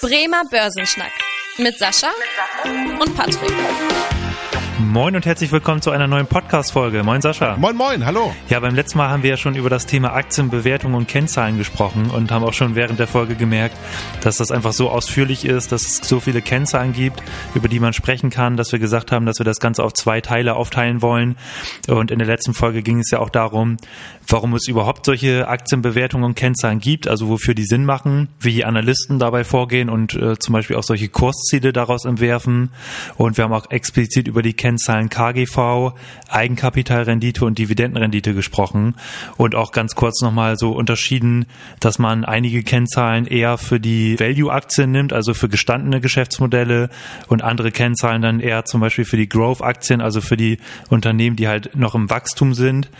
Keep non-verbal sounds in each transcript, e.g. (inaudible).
Bremer Börsenschnack mit Sascha und Patrick. Moin und herzlich willkommen zu einer neuen Podcast-Folge. Moin Sascha. Moin Moin, hallo. Ja, beim letzten Mal haben wir ja schon über das Thema Aktienbewertung und Kennzahlen gesprochen und haben auch schon während der Folge gemerkt, dass das einfach so ausführlich ist, dass es so viele Kennzahlen gibt, über die man sprechen kann, dass wir gesagt haben, dass wir das Ganze auf zwei Teile aufteilen wollen. Und in der letzten Folge ging es ja auch darum, warum es überhaupt solche Aktienbewertungen und Kennzahlen gibt, also wofür die Sinn machen, wie Analysten dabei vorgehen und äh, zum Beispiel auch solche Kursziele daraus entwerfen. Und wir haben auch explizit über die Kennzahlen KGV, Eigenkapitalrendite und Dividendenrendite gesprochen und auch ganz kurz nochmal so unterschieden, dass man einige Kennzahlen eher für die Value-Aktien nimmt, also für gestandene Geschäftsmodelle und andere Kennzahlen dann eher zum Beispiel für die Growth-Aktien, also für die Unternehmen, die halt noch im Wachstum sind.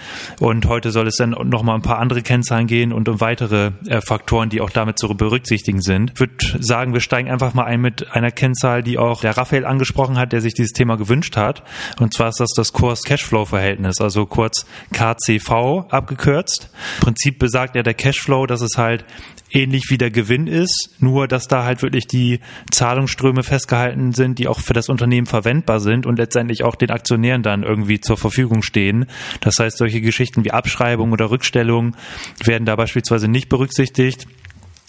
Und heute soll es dann noch mal ein paar andere Kennzahlen gehen und um weitere äh, Faktoren, die auch damit zu berücksichtigen sind. Ich würde sagen, wir steigen einfach mal ein mit einer Kennzahl, die auch der Raphael angesprochen hat, der sich dieses Thema gewünscht hat. Und zwar ist das das Kurs-Cashflow-Verhältnis, also kurz KCV abgekürzt. Im Prinzip besagt ja der Cashflow, dass es halt ähnlich wie der Gewinn ist, nur dass da halt wirklich die Zahlungsströme festgehalten sind, die auch für das Unternehmen verwendbar sind und letztendlich auch den Aktionären dann irgendwie zur Verfügung stehen. Das heißt, solche Geschichten wie Abschreibung oder Rückstellung werden da beispielsweise nicht berücksichtigt.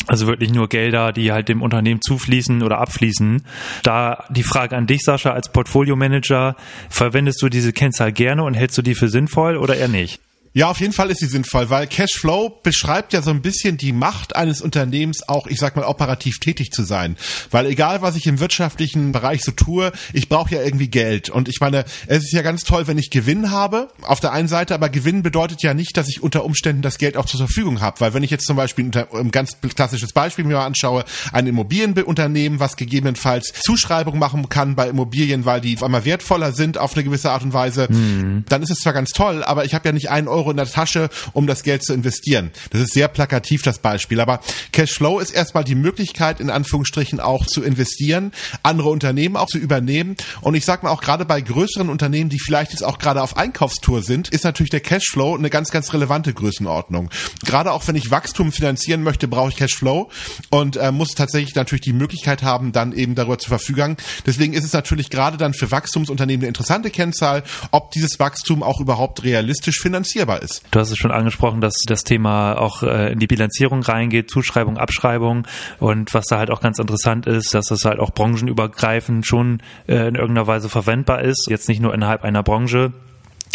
Also wirklich nur Gelder, die halt dem Unternehmen zufließen oder abfließen. Da die Frage an dich, Sascha, als Portfolio-Manager, verwendest du diese Kennzahl gerne und hältst du die für sinnvoll oder eher nicht? Ja, auf jeden Fall ist sie sinnvoll, weil Cashflow beschreibt ja so ein bisschen die Macht eines Unternehmens auch, ich sag mal, operativ tätig zu sein. Weil egal, was ich im wirtschaftlichen Bereich so tue, ich brauche ja irgendwie Geld. Und ich meine, es ist ja ganz toll, wenn ich Gewinn habe, auf der einen Seite, aber Gewinn bedeutet ja nicht, dass ich unter Umständen das Geld auch zur Verfügung habe. Weil wenn ich jetzt zum Beispiel ein ganz klassisches Beispiel mir mal anschaue, ein Immobilienunternehmen, was gegebenenfalls Zuschreibung machen kann bei Immobilien, weil die auf einmal wertvoller sind auf eine gewisse Art und Weise, mhm. dann ist es zwar ganz toll, aber ich habe ja nicht einen Euro Euro in der Tasche, um das Geld zu investieren. Das ist sehr plakativ, das Beispiel. Aber Cashflow ist erstmal die Möglichkeit, in Anführungsstrichen auch zu investieren, andere Unternehmen auch zu übernehmen. Und ich sag mal auch gerade bei größeren Unternehmen, die vielleicht jetzt auch gerade auf Einkaufstour sind, ist natürlich der Cashflow eine ganz, ganz relevante Größenordnung. Gerade auch wenn ich Wachstum finanzieren möchte, brauche ich Cashflow und äh, muss tatsächlich natürlich die Möglichkeit haben, dann eben darüber zu verfügen. Deswegen ist es natürlich gerade dann für Wachstumsunternehmen eine interessante Kennzahl, ob dieses Wachstum auch überhaupt realistisch finanzierbar darstellbar ist. Du hast es schon angesprochen, dass das Thema auch äh, in die Bilanzierung reingeht, Zuschreibung, Abschreibung. Und was da halt auch ganz interessant ist, dass das halt auch branchenübergreifend schon äh, in irgendeiner Weise verwendbar ist, jetzt nicht nur innerhalb einer Branche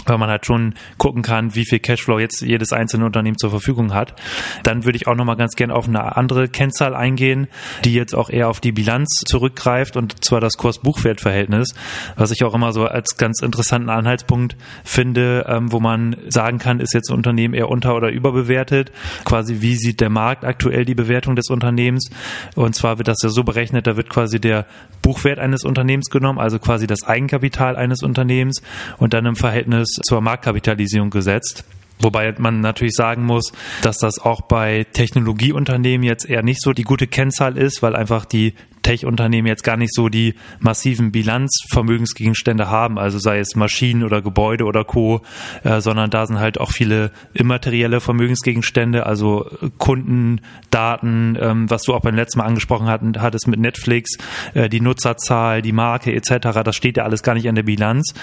weil man halt schon gucken kann, wie viel Cashflow jetzt jedes einzelne Unternehmen zur Verfügung hat. Dann würde ich auch nochmal ganz gerne auf eine andere Kennzahl eingehen, die jetzt auch eher auf die Bilanz zurückgreift und zwar das Kurs-Buchwert-Verhältnis, was ich auch immer so als ganz interessanten Anhaltspunkt finde, ähm, wo man sagen kann, ist jetzt ein Unternehmen eher unter- oder überbewertet. Quasi, wie sieht der Markt aktuell die Bewertung des Unternehmens? Und zwar wird das ja so berechnet, da wird quasi der Buchwert eines Unternehmens genommen, also quasi das Eigenkapital eines Unternehmens und dann im Verhältnis zur Marktkapitalisierung gesetzt. Wobei man natürlich sagen muss, dass das auch bei Technologieunternehmen jetzt eher nicht so die gute Kennzahl ist, weil einfach die Tech-Unternehmen jetzt gar nicht so die massiven Bilanzvermögensgegenstände haben, also sei es Maschinen oder Gebäude oder Co., äh, sondern da sind halt auch viele immaterielle Vermögensgegenstände, also Kunden, Daten, ähm, was du auch beim letzten Mal angesprochen hattest mit Netflix, äh, die Nutzerzahl, die Marke etc., das steht ja alles gar nicht an der Bilanz.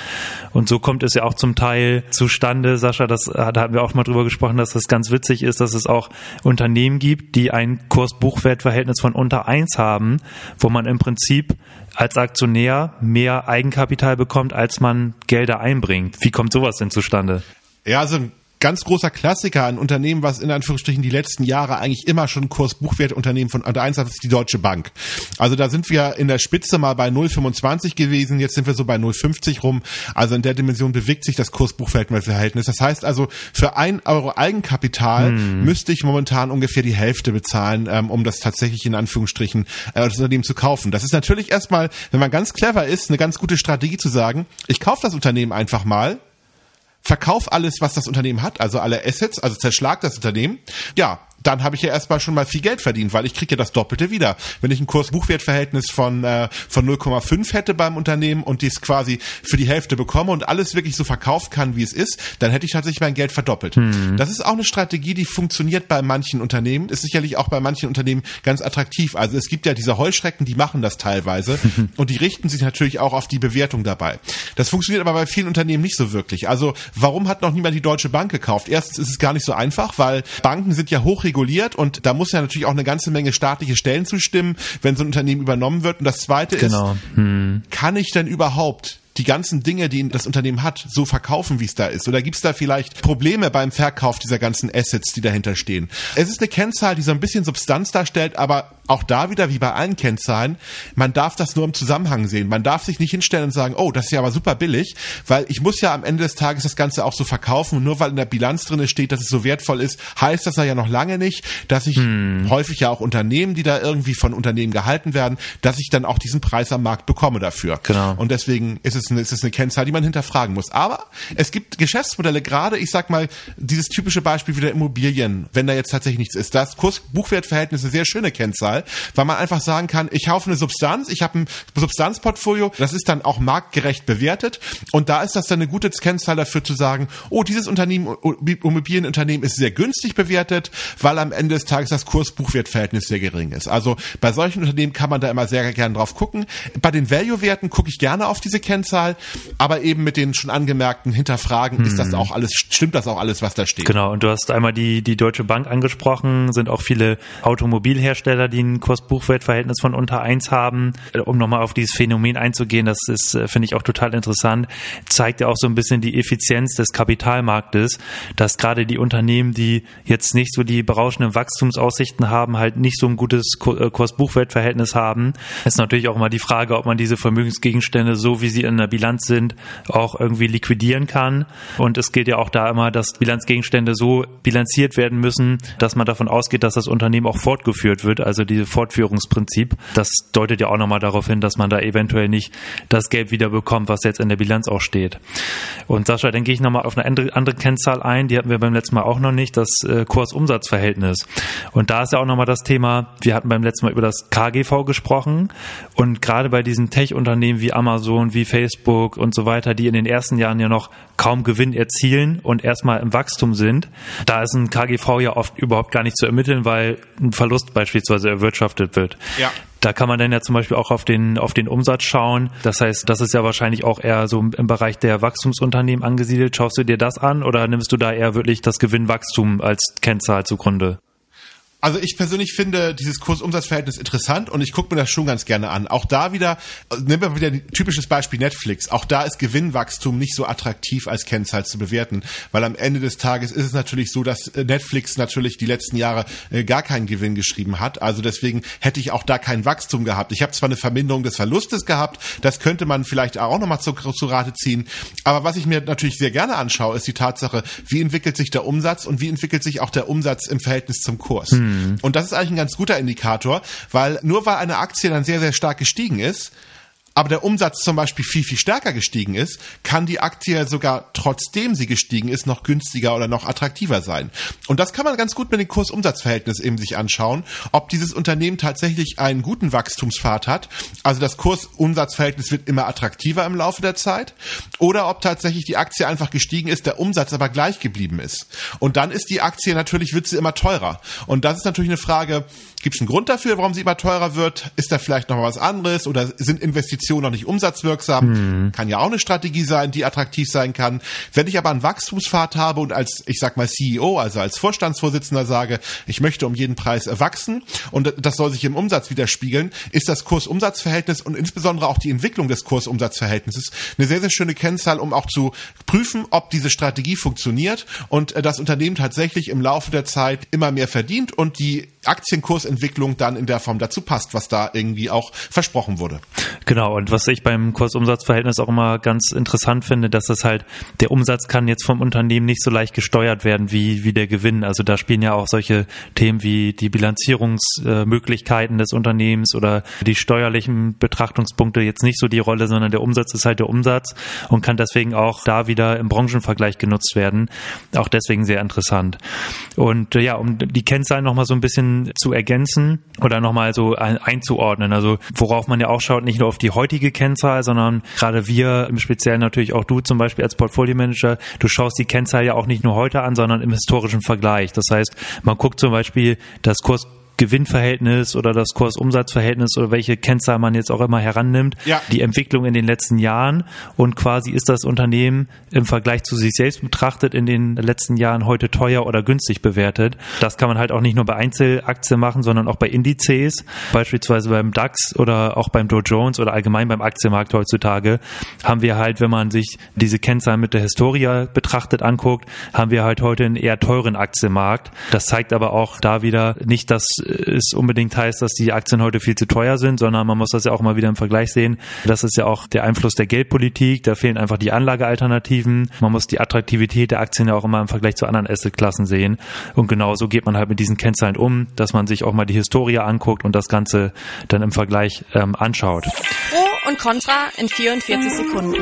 Und so kommt es ja auch zum Teil zustande, Sascha, das, da hatten wir auch mal drüber gesprochen, dass das ganz witzig ist, dass es auch Unternehmen gibt, die ein Kurs-Buchwert-Verhältnis von unter eins haben, wo man im Prinzip als Aktionär mehr Eigenkapital bekommt, als man Gelder einbringt. Wie kommt sowas denn zustande? Ja, also ganz großer Klassiker, ein Unternehmen, was in Anführungsstrichen die letzten Jahre eigentlich immer schon Kurs-Buchwert-Unternehmen von der eins ist die Deutsche Bank. Also da sind wir in der Spitze mal bei 0,25 gewesen, jetzt sind wir so bei 0,50 rum. Also in der Dimension bewegt sich das Kurs-Buchwert-Verhältnis. Das heißt also, für ein Euro Eigenkapital hm. müsste ich momentan ungefähr die Hälfte bezahlen, ähm, um das tatsächlich in Anführungsstrichen äh, das Unternehmen zu kaufen. Das ist natürlich erstmal, wenn man ganz clever ist, eine ganz gute Strategie zu sagen, ich kaufe das Unternehmen einfach mal, verkauf alles, was das Unternehmen hat, also alle Assets, also zerschlag das Unternehmen. Ja, dann habe ich ja erstmal schon mal viel Geld verdient, weil ich kriege ja das Doppelte wieder. Wenn ich ein Kurs-Buchwert-Verhältnis von, äh, von 0,5 hätte beim Unternehmen und dies quasi für die Hälfte bekomme und alles wirklich so verkaufen kann, wie es ist, dann hätte ich tatsächlich mein Geld verdoppelt. Hm. Das ist auch eine Strategie, die funktioniert bei manchen Unternehmen, ist sicherlich auch bei manchen Unternehmen ganz attraktiv. Also es gibt ja diese Heuschrecken, die machen das teilweise (laughs) und die richten sich natürlich auch auf die Bewertung dabei. Das funktioniert aber bei vielen Unternehmen nicht so wirklich. Also warum hat noch niemand die Deutsche Bank gekauft? Erstens ist es gar nicht so einfach, weil Banken sind ja hoch reguliert und da muss ja natürlich auch eine ganze Menge staatliche Stellen zustimmen, wenn so ein Unternehmen übernommen wird. Und das Zweite genau. ist, hm. kann ich denn überhaupt die ganzen Dinge, die das Unternehmen hat, so verkaufen, wie es da ist? Oder gibt es da vielleicht Probleme beim Verkauf dieser ganzen Assets, die dahinter stehen? Es ist eine Kennzahl, die so ein bisschen Substanz darstellt, aber auch da wieder, wie bei allen Kennzahlen, man darf das nur im Zusammenhang sehen. Man darf sich nicht hinstellen und sagen, oh, das ist ja aber super billig, weil ich muss ja am Ende des Tages das Ganze auch so verkaufen und nur weil in der Bilanz drin steht, dass es so wertvoll ist, heißt das ja noch lange nicht, dass ich hm. häufig ja auch Unternehmen, die da irgendwie von Unternehmen gehalten werden, dass ich dann auch diesen Preis am Markt bekomme dafür. Genau. Und deswegen ist es eine, ist es eine Kennzahl, die man hinterfragen muss. Aber es gibt Geschäftsmodelle, gerade, ich sag mal, dieses typische Beispiel wieder Immobilien, wenn da jetzt tatsächlich nichts ist. Das Kurs-Buchwertverhältnis eine sehr schöne Kennzahl, weil man einfach sagen kann, ich kaufe eine Substanz, ich habe ein Substanzportfolio, das ist dann auch marktgerecht bewertet und da ist das dann eine gute Kennzahl dafür zu sagen, oh, dieses Unternehmen, Immobilienunternehmen ist sehr günstig bewertet, weil am Ende des Tages das Kurs-Buchwertverhältnis sehr gering ist. Also bei solchen Unternehmen kann man da immer sehr gerne drauf gucken. Bei den Value-Werten gucke ich gerne auf diese Kennzahl, aber eben mit den schon angemerkten Hinterfragen, hm. ist das hm. auch alles, stimmt das auch alles, was da steht? Genau, und du hast einmal die, die Deutsche Bank angesprochen, sind auch viele Automobilhersteller, die ein Kurs-Buchwert-Verhältnis von unter eins haben. Um nochmal auf dieses Phänomen einzugehen, das ist, äh, finde ich auch total interessant, zeigt ja auch so ein bisschen die Effizienz des Kapitalmarktes, dass gerade die Unternehmen, die jetzt nicht so die berauschenden Wachstumsaussichten haben, halt nicht so ein gutes äh, Kurs-Buchwert-Verhältnis haben. ist natürlich auch mal die Frage, ob man diese Vermögensgegenstände, so wie sie in der Bilanz sind, auch irgendwie liquidieren kann. Und es gilt ja auch da immer, dass Bilanzgegenstände so bilanziert werden müssen, dass man davon ausgeht, dass das Unternehmen auch fortgeführt wird. Also diese Fortführungsprinzip. Das deutet ja auch nochmal darauf hin, dass man da eventuell nicht das Geld wieder bekommt, was jetzt in der Bilanz auch steht. Und Sascha, dann gehe ich nochmal auf eine andere, Kennzahl ein, die hatten wir beim letzten Mal auch noch nicht, das äh, Kursumsatzverhältnis. Und da ist ja auch nochmal das Thema, wir hatten beim letzten Mal über das KGV gesprochen und gerade bei diesen Tech-Unternehmen wie Amazon, wie Facebook und so weiter, die in den ersten Jahren ja noch kaum Gewinn erzielen und erstmal im Wachstum sind, da ist ein KGV ja oft überhaupt gar nicht zu ermitteln, weil ein Verlust beispielsweise erwirtschaftet wird. Ja. Da kann man dann ja zum Beispiel auch auf den, auf den Umsatz schauen. Das heißt, das ist ja wahrscheinlich auch eher so im Bereich der Wachstumsunternehmen angesiedelt. Schaust du dir das an oder nimmst du da eher wirklich das Gewinnwachstum als Kennzahl zugrunde? Also ich persönlich finde dieses Kursumsatzverhältnis interessant und ich gucke mir das schon ganz gerne an. Auch da wieder, nehmen wir wieder ein typisches Beispiel Netflix. Auch da ist Gewinnwachstum nicht so attraktiv als Kennzahl zu bewerten, weil am Ende des Tages ist es natürlich so, dass äh, Netflix natürlich die letzten Jahre äh, gar keinen Gewinn geschrieben hat. Also deswegen hätte ich auch da kein Wachstum gehabt. Ich habe zwar eine Verminderung des Verlustes gehabt, das könnte man vielleicht auch nochmal zu, zu Rate ziehen. Aber was ich mir natürlich sehr gerne anschaue, ist die Tatsache, wie entwickelt sich der Umsatz und wie entwickelt sich auch der Umsatz im Verhältnis zum Kurs. Hm. Mhm. Und das ist eigentlich ein ganz guter Indikator, weil nur weil eine Aktie dann sehr, sehr stark gestiegen ist, aber der Umsatz zum Beispiel viel, viel stärker gestiegen ist, kann die Aktie sogar trotzdem sie gestiegen ist, noch günstiger oder noch attraktiver sein. Und das kann man ganz gut mit dem Kurs-Umsatz-Verhältnis eben sich anschauen, ob dieses Unternehmen tatsächlich einen guten Wachstumspfad hat. Also das Kurs-Umsatz-Verhältnis wird immer attraktiver im Laufe der Zeit. Oder ob tatsächlich die Aktie einfach gestiegen ist, der Umsatz aber gleich geblieben ist. Und dann ist die Aktie natürlich, wird sie immer teurer. Und das ist natürlich eine Frage, gibt es einen Grund dafür, warum sie immer teurer wird? Ist da vielleicht noch was anderes? Oder sind Investitionen Investition noch nicht umsatzwirksam. Mhm. Kann ja auch eine Strategie sein, die attraktiv sein kann. Wenn ich aber einen Wachstumspfad habe und als, ich sag mal CEO, also als Vorstandsvorsitzender sage, ich möchte um jeden Preis erwachsen und das soll sich im Umsatz widerspiegeln, ist das Kurs-Umsatz-Verhältnis und insbesondere auch die Entwicklung des Kurs-Umsatz-Verhältnisses eine sehr, sehr schöne Kennzahl, um auch zu prüfen, ob diese Strategie funktioniert und das Unternehmen tatsächlich im Laufe der Zeit immer mehr verdient und die Aktienkurs Kursentwicklung dann in der Form dazu passt, was da irgendwie auch versprochen wurde. Genau, und was ich beim Kursumsatzverhältnis auch immer ganz interessant finde, dass das halt, der Umsatz kann jetzt vom Unternehmen nicht so leicht gesteuert werden wie, wie der Gewinn. Also da spielen ja auch solche Themen wie die Bilanzierungsmöglichkeiten des Unternehmens oder die steuerlichen Betrachtungspunkte jetzt nicht so die Rolle, sondern der Umsatz ist halt der Umsatz und kann deswegen auch da wieder im Branchenvergleich genutzt werden. Auch deswegen sehr interessant. Und äh, ja, um die Kennzahlen nochmal so ein bisschen zu ergänzen oder nochmal so einzuordnen. Also worauf man ja auch schaut, nicht nur auf die heutige Kennzahl, sondern gerade wir im Speziellen natürlich auch du zum Beispiel als Portfolio-Manager, du schaust die Kennzahl ja auch nicht nur heute an, sondern im historischen Vergleich. Das heißt, man guckt zum Beispiel das Kurs Gewinnverhältnis oder das Kursumsatzverhältnis oder welche Kennzahl man jetzt auch immer herannimmt, ja. die Entwicklung in den letzten Jahren und quasi ist das Unternehmen im Vergleich zu sich selbst betrachtet in den letzten Jahren heute teuer oder günstig bewertet. Das kann man halt auch nicht nur bei Einzelaktien machen, sondern auch bei Indizes, beispielsweise beim DAX oder auch beim Dow Jones oder allgemein beim Aktienmarkt heutzutage haben wir halt, wenn man sich diese Kennzahlen mit der Historie betrachtet anguckt, haben wir halt heute einen eher teuren Aktienmarkt. Das zeigt aber auch da wieder nicht, dass es unbedingt heißt, dass die Aktien heute viel zu teuer sind, sondern man muss das ja auch mal wieder im Vergleich sehen. Das ist ja auch der Einfluss der Geldpolitik. Da fehlen einfach die Anlagealternativen. Man muss die Attraktivität der Aktien ja auch immer im Vergleich zu anderen Assetklassen sehen. Und genau so geht man halt mit diesen Kennzahlen um, dass man sich auch mal die Historie anguckt und das Ganze dann im Vergleich ähm, anschaut. Pro und Contra in 44 Sekunden.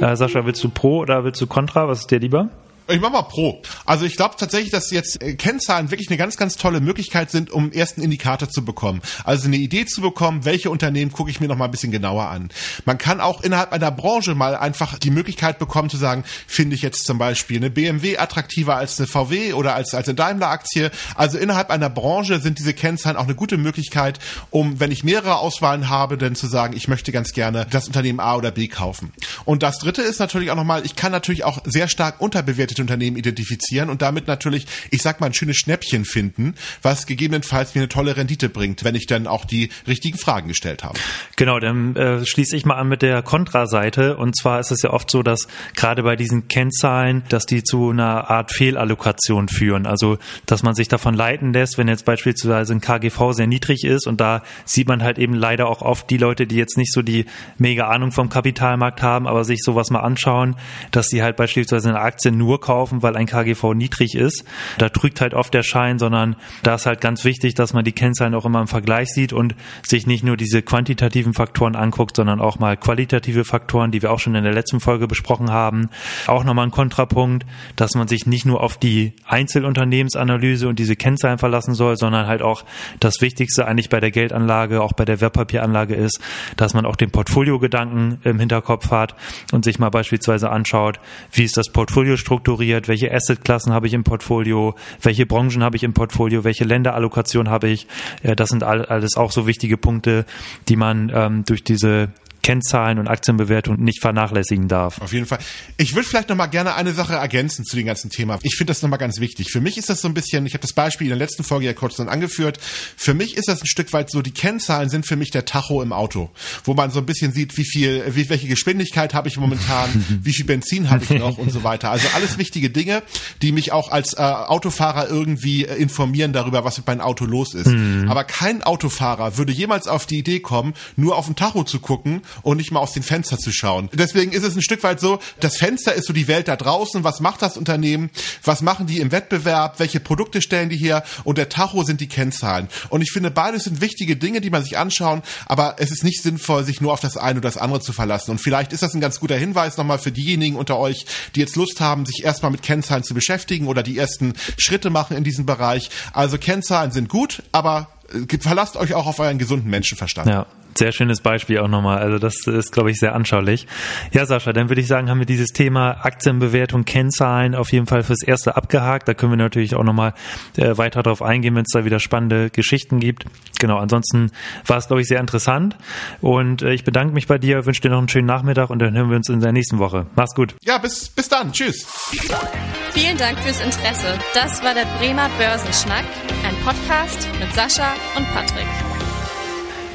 Äh, Sascha, willst du Pro oder willst du Contra? Was ist dir lieber? Ich mach mal Pro. Also ich glaube tatsächlich, dass jetzt äh, Kennzahlen wirklich eine ganz, ganz tolle Möglichkeit sind, um ersten Indikator zu bekommen. Also eine Idee zu bekommen, welche Unternehmen gucke ich mir noch mal ein bisschen genauer an. Man kann auch innerhalb einer Branche mal einfach die Möglichkeit bekommen zu sagen, finde ich jetzt zum Beispiel eine BMW attraktiver als eine VW oder als, als eine Daimler-Aktie. Also innerhalb einer Branche sind diese Kennzahlen auch eine gute Möglichkeit, um, wenn ich mehrere Auswahlen habe, dann zu sagen, ich möchte ganz gerne das Unternehmen A oder B kaufen. Und das dritte ist natürlich auch nochmal, ich kann natürlich auch sehr stark unterbewertet Unternehmen identifizieren und damit natürlich, ich sag mal, ein schönes Schnäppchen finden, was gegebenenfalls mir eine tolle Rendite bringt, wenn ich dann auch die richtigen Fragen gestellt habe. Genau, dann äh, schließe ich mal an mit der Kontraseite. Und zwar ist es ja oft so, dass gerade bei diesen Kennzahlen, dass die zu einer Art Fehlallokation führen. Also, dass man sich davon leiten lässt, wenn jetzt beispielsweise ein KGV sehr niedrig ist und da sieht man halt eben leider auch oft die Leute, die jetzt nicht so die mega Ahnung vom Kapitalmarkt haben, aber sich sowas mal anschauen, dass sie halt beispielsweise eine Aktie nur kaufen, weil ein KGV niedrig ist. Da trügt halt oft der Schein, sondern da ist halt ganz wichtig, dass man die Kennzahlen auch immer im Vergleich sieht und sich nicht nur diese quantitativen Faktoren anguckt, sondern auch mal qualitative Faktoren, die wir auch schon in der letzten Folge besprochen haben. Auch nochmal ein Kontrapunkt, dass man sich nicht nur auf die Einzelunternehmensanalyse und diese Kennzahlen verlassen soll, sondern halt auch das Wichtigste eigentlich bei der Geldanlage, auch bei der Wertpapieranlage ist, dass man auch den Portfoliogedanken im Hinterkopf hat und sich mal beispielsweise anschaut, wie ist das Portfolio strukturiert strukturiert, welche Assetklassen habe ich im Portfolio, welche Branchen habe ich im Portfolio, welche Länderallokation habe ich. Das sind alles auch so wichtige Punkte, die man ähm, durch diese Kennzahlen und Aktienbewertung nicht vernachlässigen darf. Auf jeden Fall. Ich würde vielleicht noch mal gerne eine Sache ergänzen zu dem ganzen Thema. Ich finde das noch mal ganz wichtig. Für mich ist das so ein bisschen, ich habe das Beispiel in der letzten Folge ja kurz dann angeführt. Für mich ist das ein Stück weit so, die Kennzahlen sind für mich der Tacho im Auto, wo man so ein bisschen sieht, wie viel, wie, welche Geschwindigkeit habe ich momentan, (laughs) wie viel Benzin habe ich noch und so weiter. Also alles wichtige Dinge, die mich auch als äh, Autofahrer irgendwie äh, informieren darüber, was mit meinem Auto los ist. Mhm. Aber kein Autofahrer würde jemals auf die Idee kommen, nur auf den Tacho zu gucken und nicht mal aus den Fenster zu schauen. Deswegen ist es ein Stück weit so, das Fenster ist so die Welt da draußen. Was macht das Unternehmen? Was machen die im Wettbewerb? Welche Produkte stellen die her? Und der Tacho sind die Kennzahlen. Und ich finde, beides sind wichtige Dinge, die man sich anschauen, aber es ist nicht sinnvoll, sich nur auf das eine oder das andere zu verlassen. Und vielleicht ist das ein ganz guter Hinweis nochmal für diejenigen unter euch, die jetzt Lust haben, sich erstmal mit Kennzahlen zu beschäftigen oder die ersten Schritte machen in diesem Bereich. Also Kennzahlen sind gut, aber verlasst euch auch auf euren gesunden Menschenverstand. Ja, sehr schönes Beispiel auch nochmal. Also das ist, glaube ich, sehr anschaulich. Ja, Sascha, dann würde ich sagen, haben wir dieses Thema Aktienbewertung, Kennzahlen auf jeden Fall fürs Erste abgehakt. Da können wir natürlich auch nochmal äh, weiter drauf eingehen, wenn es da wieder spannende Geschichten gibt. Genau, ansonsten war es, glaube ich, sehr interessant. Und äh, ich bedanke mich bei dir, wünsche dir noch einen schönen Nachmittag und dann hören wir uns in der nächsten Woche. Mach's gut. Ja, bis, bis dann. Tschüss. Vielen Dank fürs Interesse. Das war der Bremer Börsenschnack, ein Podcast mit Sascha und Patrick.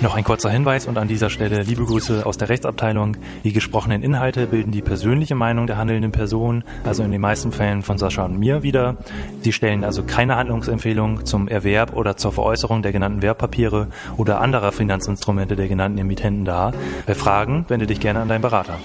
Noch ein kurzer Hinweis und an dieser Stelle liebe Grüße aus der Rechtsabteilung. Die gesprochenen Inhalte bilden die persönliche Meinung der handelnden Person, also in den meisten Fällen von Sascha und mir wieder. Sie stellen also keine Handlungsempfehlung zum Erwerb oder zur Veräußerung der genannten Wertpapiere oder anderer Finanzinstrumente der genannten Emittenten dar. Bei Fragen wende dich gerne an deinen Berater.